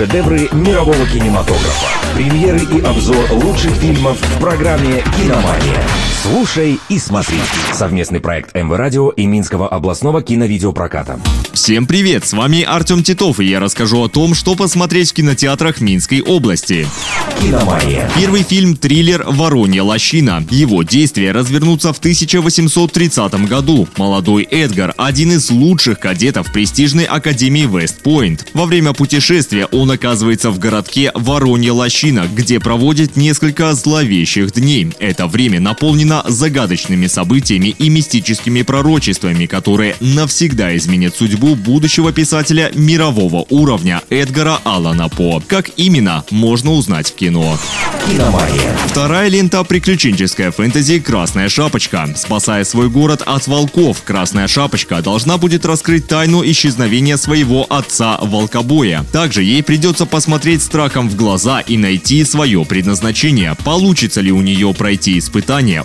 Шедевры мирового кинематографа. Премьеры и обзор лучших фильмов в программе «Киномания». Слушай и смотри. Совместный проект МВ Радио и Минского областного киновидеопроката. Всем привет, с вами Артем Титов, и я расскажу о том, что посмотреть в кинотеатрах Минской области. «Киномания». Первый фильм – триллер «Воронья лощина». Его действия развернутся в 1830 году. Молодой Эдгар – один из лучших кадетов престижной академии Вестпойнт. Во время путешествия он оказывается в городке Воронья лощина, где проводит несколько зловещих дней. Это время наполнено загадочными событиями и мистическими пророчествами, которые навсегда изменят судьбу будущего писателя мирового уровня Эдгара Аллана По. Как именно, можно узнать в кино. «Киномания». Вторая лента – приключенческая фэнтези «Красная шапочка». Спасая свой город от волков, Красная шапочка должна будет раскрыть тайну исчезновения своего отца Волкобоя. Также ей придется посмотреть страхом в глаза и найти свое предназначение. Получится ли у нее пройти испытание,